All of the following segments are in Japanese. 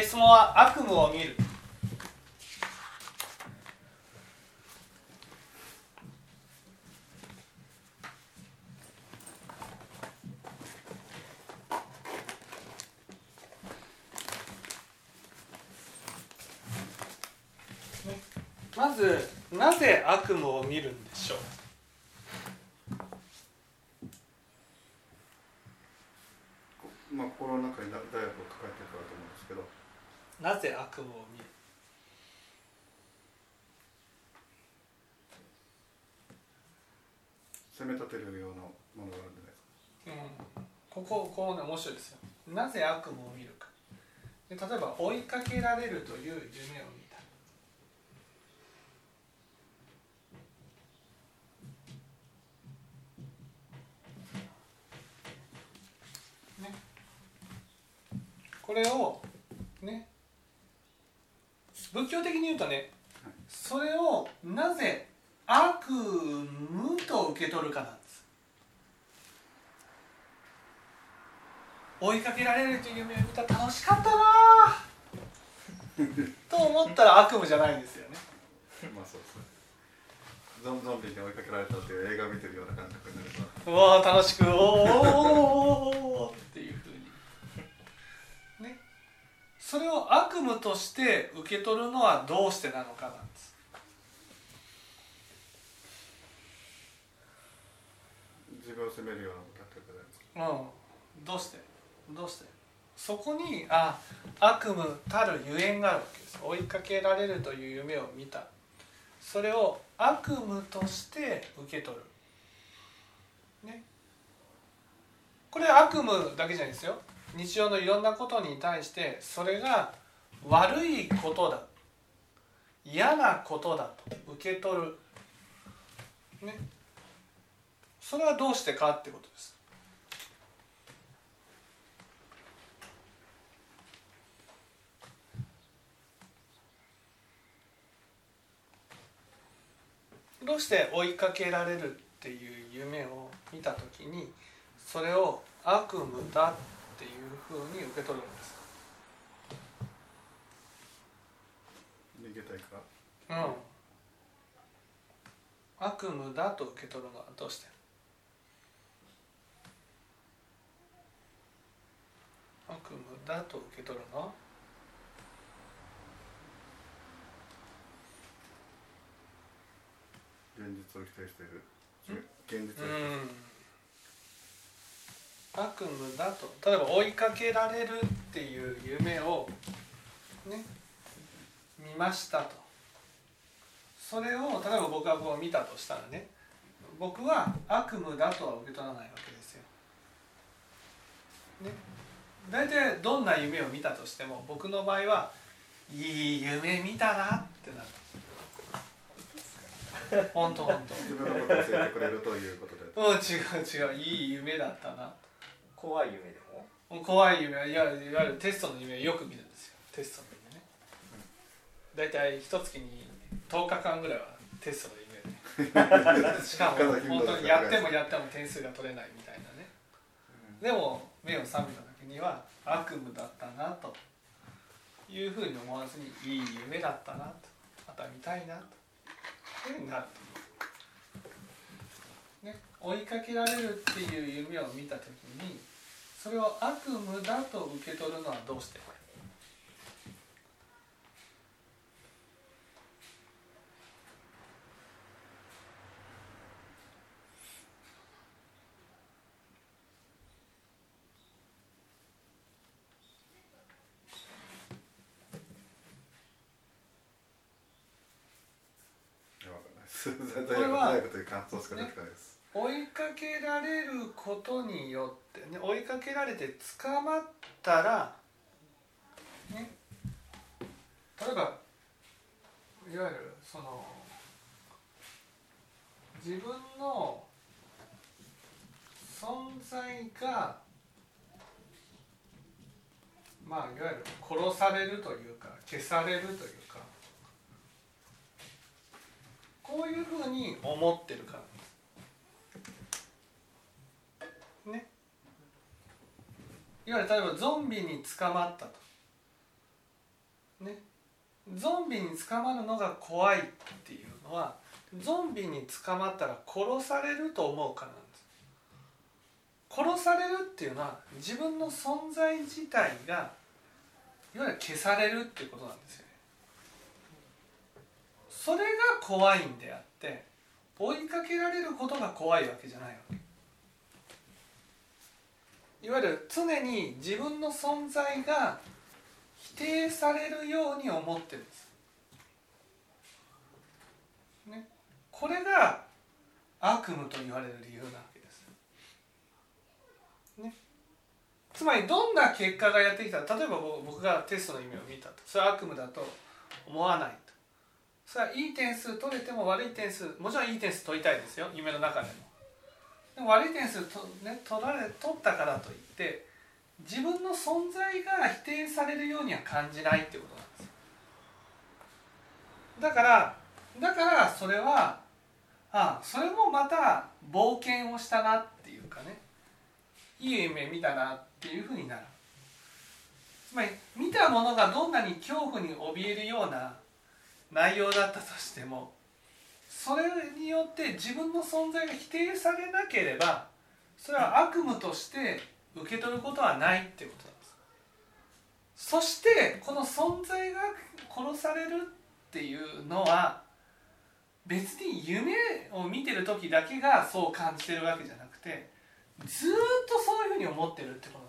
質問は悪夢を見る。まずなぜ悪夢を見るんでしょうまあ心の中に大学を抱えてるからと思うんですけどなぜ悪夢を見る？責め立てるようなものがあるんじゃないですか？うん、こここうね面白いですよ。なぜ悪夢を見るか。で例えば追いかけられるという夢を見た。ね。これをね仏教的に言うとねそれをなぜ悪夢と受け取るかなんです。追いかけられるという夢を見たら楽しかったなぁ。と思ったら悪夢じゃないんですよね。まあそうですね。ゾンゾンビに追いかけられたっていう映画を見てるような感覚になればうわー楽しくおーおーおーおーっていうそれを悪夢として受け取るのはどうしてなのかなんです。自分を責めるようなことうん。どうして？どうして？そこにあ悪夢たるゆえんがあるわけです。追いかけられるという夢を見た。それを悪夢として受け取る。ね。これ悪夢だけじゃないですよ日常のいろんなことに対してそれが悪いことだ。嫌なことだと受け取る。ね。それはどうしてかってことです。どうして追いかけられるっていう夢を見た時にそれを悪夢だっていうふうに受け取るんです逃げたいかうん。悪夢だと受け取るのはどうして？悪夢だと受け取るの？は現実を否定している現実を否定している。うん悪夢だと例えば追いかけられるっていう夢をね見ましたとそれを例えば僕がこう見たとしたらね僕は悪夢だとは受け取らないわけですよ。ね大体どんな夢を見たとしても僕の場合はいい夢見たなってなる。本当本当。自分のことを教えてくれるということでうん違う違ういい夢だったな怖い夢でも？怖い夢いやいわゆるテストの夢をよく見るんですよ。テストの夢ね。大体一月に10日間ぐらいはテストの夢で。しかも本当にやってもやっても点数が取れないみたいなね。でも目を覚めた時には悪夢だったなというふうに思わずにいい夢だったなと。また見たいなというふうになる。とね、追いかけられるっていう夢を見た時にそれを悪夢だと受け取るのはどうして？いやわかんない。です大学大学という感想しか出てこないです、追いかけられることによってね追いかけられて捕まったらね例えばいわゆるその自分の存在がまあいわゆる殺されるというか消されるというかこういうふうに思ってるからね。いわゆる例えばゾンビに捕まったと。ね。ゾンビに捕まるのが怖いっていうのはゾンビに捕まったら殺されると思うからなんです。殺されるっていうのは自分の存在自体がいわゆる消されるっていうことなんですよね。それが怖いんであって追いかけられることが怖いわけじゃないわけ。いわゆる常に自分の存在が否定されるように思ってるんです。ね、これが悪夢と言われる理由なわけです。ね、つまりどんな結果がやってきた例えば僕がテストの夢を見たとそれは悪夢だと思わないとそれはいい点数取れても悪い点数もちろんいい点数取りたいですよ夢の中でも。でも悪い点数と、ね、取られ取ったからといって自分の存在が否定されるようには感じないってことなんですだからだからそれはあそれもまた冒険をしたなっていうかねいい夢見たなっていうふうになる。つまり見たものがどんなに恐怖に怯えるような内容だったとしてもそれによって自分の存在が否定されなければそれは悪夢として受け取ることはないっていうことなんです。そしてこの存在が殺されるっていうのは別に夢を見てる時だけがそう感じてるわけじゃなくてずっとそういうふうに思ってるってことなん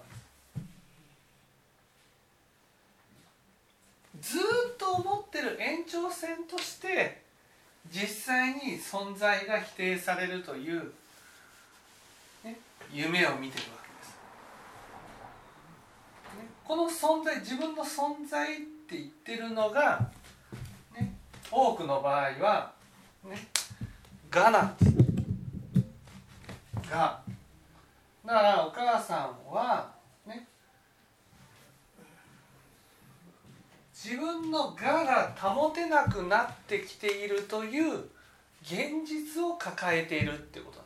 です。ずっと思ってる延長線として実際に存在が否定されるという、ね、夢を見てるわけです、ね、この存在自分の存在って言ってるのが、ね、多くの場合はね「が」なんです「が」だからお母さんは自分の我が保てなくなってきているという現実を抱えているっていうことな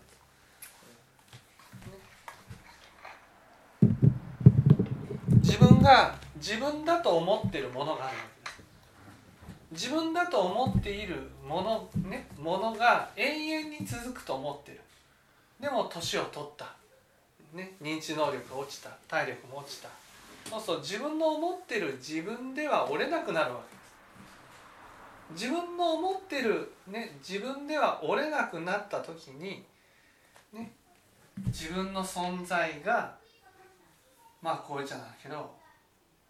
んです。自分が自分だと思ってるものがあるわけです。自分だと思っているものねものが永遠に続くと思ってる。でも年を取った、ね、認知能力が落ちた体力も落ちたそうそう自分の思ってる自分では折れなくなるわけです。自分の思ってる、ね、自分では折れなくなった時に、ね、自分の存在がまあこういうじゃないけど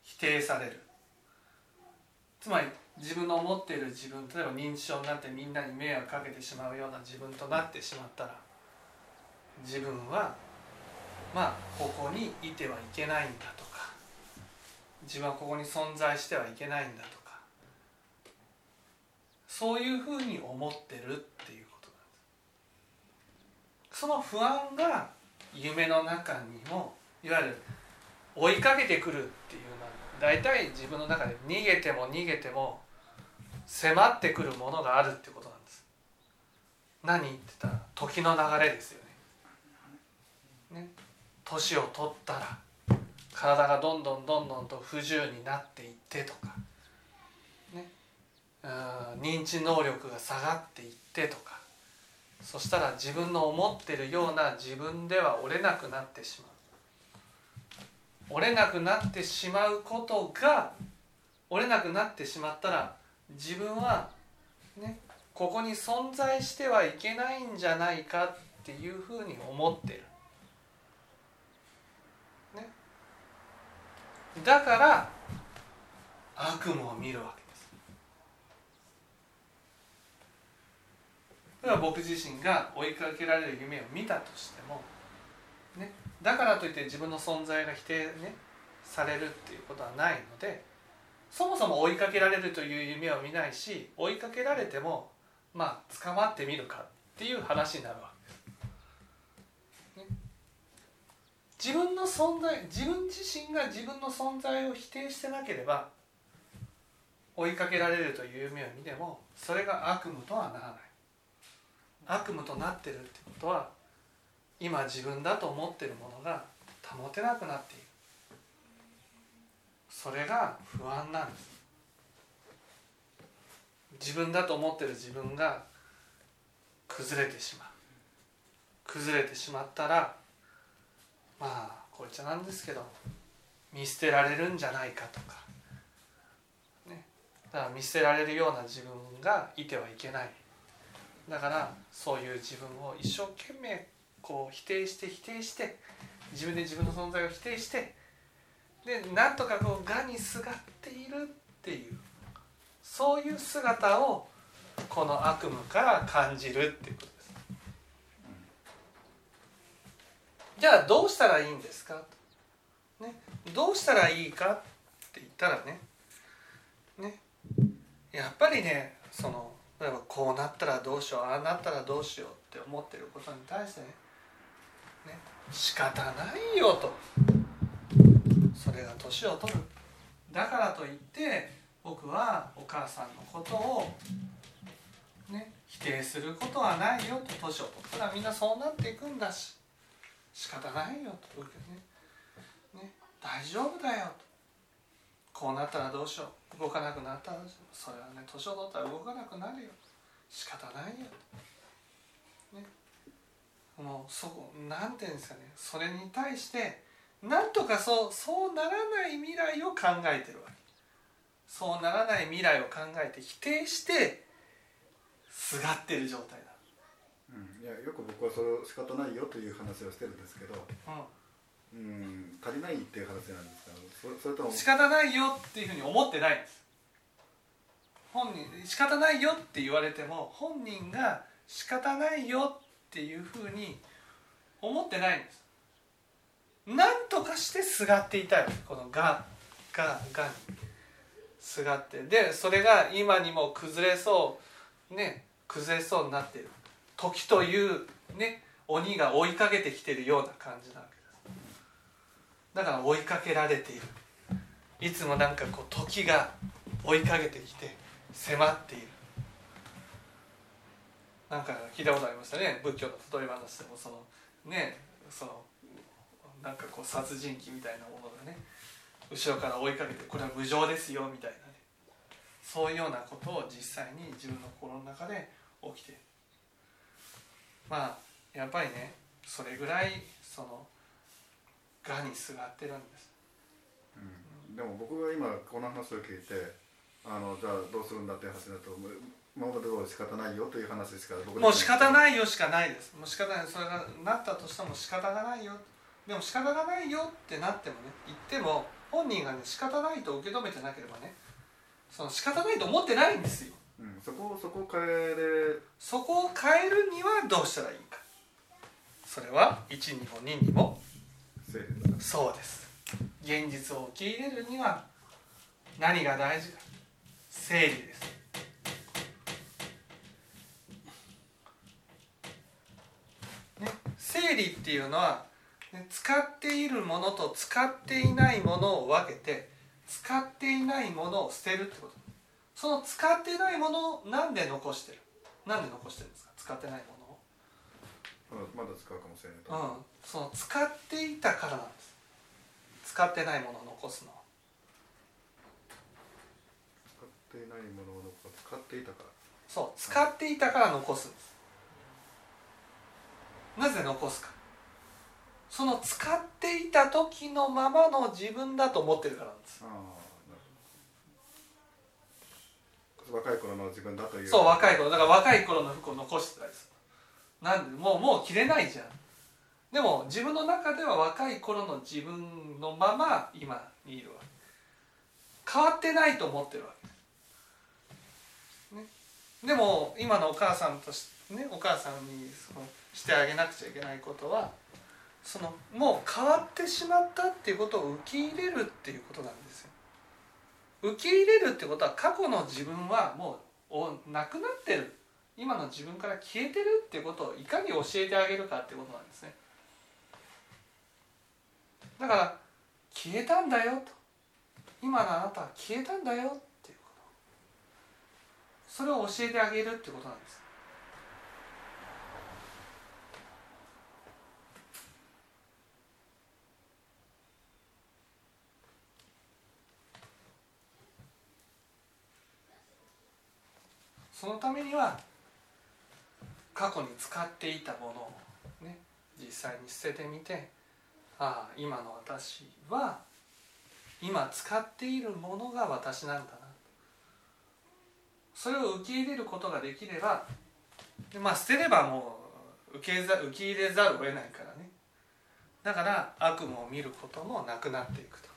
否定される。つまり自分の思っている自分例えば認知症になってみんなに迷惑かけてしまうような自分となってしまったら自分はまあここにいてはいけないんだと。自分はここに存在してはいけないんだとかそういうふうに思ってるっていうことなんです。その不安が夢の中にもいわゆる追いかけてくるっていうのは大体自分の中で逃げても逃げても迫ってくるものがあるってことなんです。何って言ったら時の流れですよね。ね。年を取ったら体がどんどんどんどんと不自由になっていってとか、ね、認知能力が下がっていってとか。そしたら自分の思ってるような自分では折れなくなってしまう。折れなくなってしまうことが折れなくなってしまったら自分はねここに存在してはいけないんじゃないかっていうふうに思ってる。だから悪夢を見るわけです。だから僕自身が追いかけられる夢を見たとしても、ね、だからといって自分の存在が否定、ね、されるっていうことはないのでそもそも追いかけられるという夢を見ないし追いかけられてもまあ捕まってみるかっていう話になるわけ。です自分の存在自分自身が自分の存在を否定してなければ追いかけられるという夢を見てもそれが悪夢とはならない。悪夢となってるってことは今自分だと思ってるものが保てなくなっている。それが不安なんです。自分だと思ってる自分が崩れてしまう。崩れてしまったらまあこいつなんですけど見捨てられるんじゃないかとか、ね、だから見捨てられるような自分がいてはいけない。だからそういう自分を一生懸命こう否定して否定して自分で自分の存在を否定してでなんとかこうがにすがっているっていう。そういう姿をこの悪夢から感じるっていうことです。じゃあどうしたらいいんですか、ね、どうしたらいいかって言ったらね。ね。やっぱりねその例えばこうなったらどうしようああなったらどうしようって思ってることに対してね。ね。仕方ないよと。それが年を取る。だからといって僕はお母さんのことをね。否定することはないよと年を取ったらみんなそうなっていくんだし。仕方ないよとね。ね。大丈夫だよと。こうなったらどうしよう。動かなくなったらそれはね年を取ったら動かなくなるよ。仕方ないよと。ね。もうそこなんていうんですかね。それに対してなんとかそうそうならない未来を考えてるわけ。そうならない未来を考えて否定してすがってる状態、やよく僕はそれを仕方ないよという話をしてるんですけど、うん。うん、足りないっていう話なんですかそれそれとも仕方ないよっていうふうに思ってないんです。本人仕方ないよって言われても本人が仕方ないよっていうふうに思ってないんです。なんとかしてすがっていたい。このがががに。すがって。でそれが今にも崩れそうね崩れそうになっている時というね鬼が追いかけてきてるような感じなわけです。だから追いかけられている。いつもなんかこう時が追いかけてきて迫っている。なんか聞いたことありましたね。仏教の例え話でもそのねそのなんかこう殺人鬼みたいなものがね後ろから追いかけてこれは無常ですよみたいなね。そういうようなことを実際に自分の心の中で起きている。まあやっぱりねそれぐらいそのがにすがってるんです。うん、でも僕が今この話を聞いてあのじゃあどうするんだっていう話だともう今まで通り仕方ないよという話しか僕もう仕方いないよしかないです。もう仕方ない。それがなったとしても仕方がないよ。でも仕方がないよってなってもね言っても本人がね仕方ないと受け止めてなければねその仕方ないと思ってないんですようん、そこをそこを変えれ。そこを変えるにはどうしたらいいか。それは1にも2にも。そうです。現実を受け入れるには何が大事か。整理です。ね、整理っていうのは、ね使っているものと使っていないものを分けて使っていないものを捨てるってことその使っていないものをなんで残してる？なんで残してるんですか？使ってないものを。まだまだ使うかもしれないと、う。ん、その使っていたからなんです。使ってないものを残すのは。使っていないものを使っていたから。そう使っていたから残すんです。なぜ残すか？その使っていた時のままの自分だと思ってるからなんです。ああなるほど若い頃の自分だという。そう若い頃。だから若い頃の服を残してたりする。なんでもうもう着れないじゃん。でも自分の中では若い頃の自分のまま今にいるわけ。変わってないと思ってるわけ、ね、でも今のお母さんとしねお母さんにそのしてあげなくちゃいけないことはそのもう変わってしまったっていうことを受け入れるっていうことなんですよ。受け入れるってことは過去の自分はもうなくなってる。今の自分から消えてるってことをいかに教えてあげるかってことなんですね。だから消えたんだよと。今のあなたは消えたんだよっていうこと。それを教えてあげるってことなんです。そのためには過去に使っていたものをね実際に捨ててみてああ今の私は今使っているものが私なんだな。それを受け入れることができればでまあ捨てればもう受けざ受け入れざるを得ないからね。だから悪夢を見ることもなくなっていくと。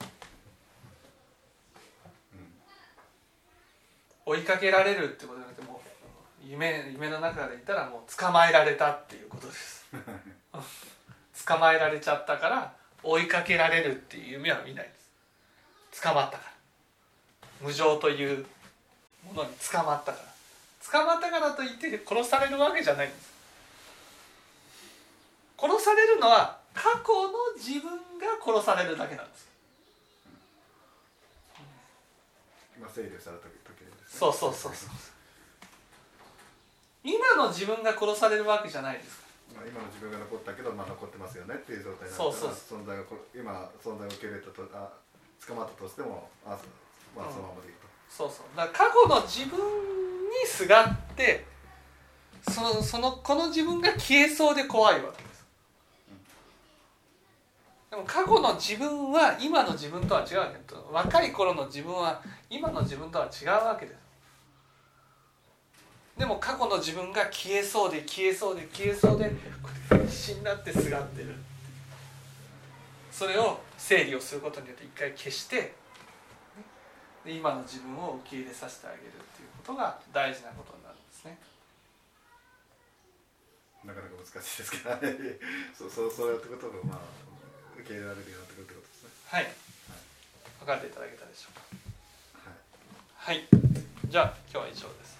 追いかけられるってことじゃなくて夢夢の中でいたらもう捕まえられたっていうことです。捕まえられちゃったから追いかけられるっていう夢は見ないです。捕まったから。無常というものに捕まったから。捕まったからといって殺されるわけじゃないんです。殺されるのは過去の自分が殺されるだけなんです。今整理された時です、ね、そうそうそうそう。今の自分が殺されるわけじゃないですか。まあ、今の自分が残ったけど、まあ、残ってますよねっていう状態なので存在が今存在を受け入れたとあ捕まったとしてもあ、まあ、そのままでいいと、うん、そうそう。だから過去の自分にすがってそのそのこの自分が消えそうで怖いわけです。でも過去の自分は今の自分とは違うわけ。若い頃の自分は今の自分とは違うわけですでも過去の自分が消えそうで消えそうで消えそうで必死になってすがってるそれを整理をすることによって一回消してで今の自分を受け入れさせてあげるっていうことが大事なことになるんですね。なかなか難しいですけどねそうそうそうやってことがまあ受け入れられるようになってくるってことですね。はい。はい、分かっていただけたでしょうか。はい。はい。じゃあ今日は以上です。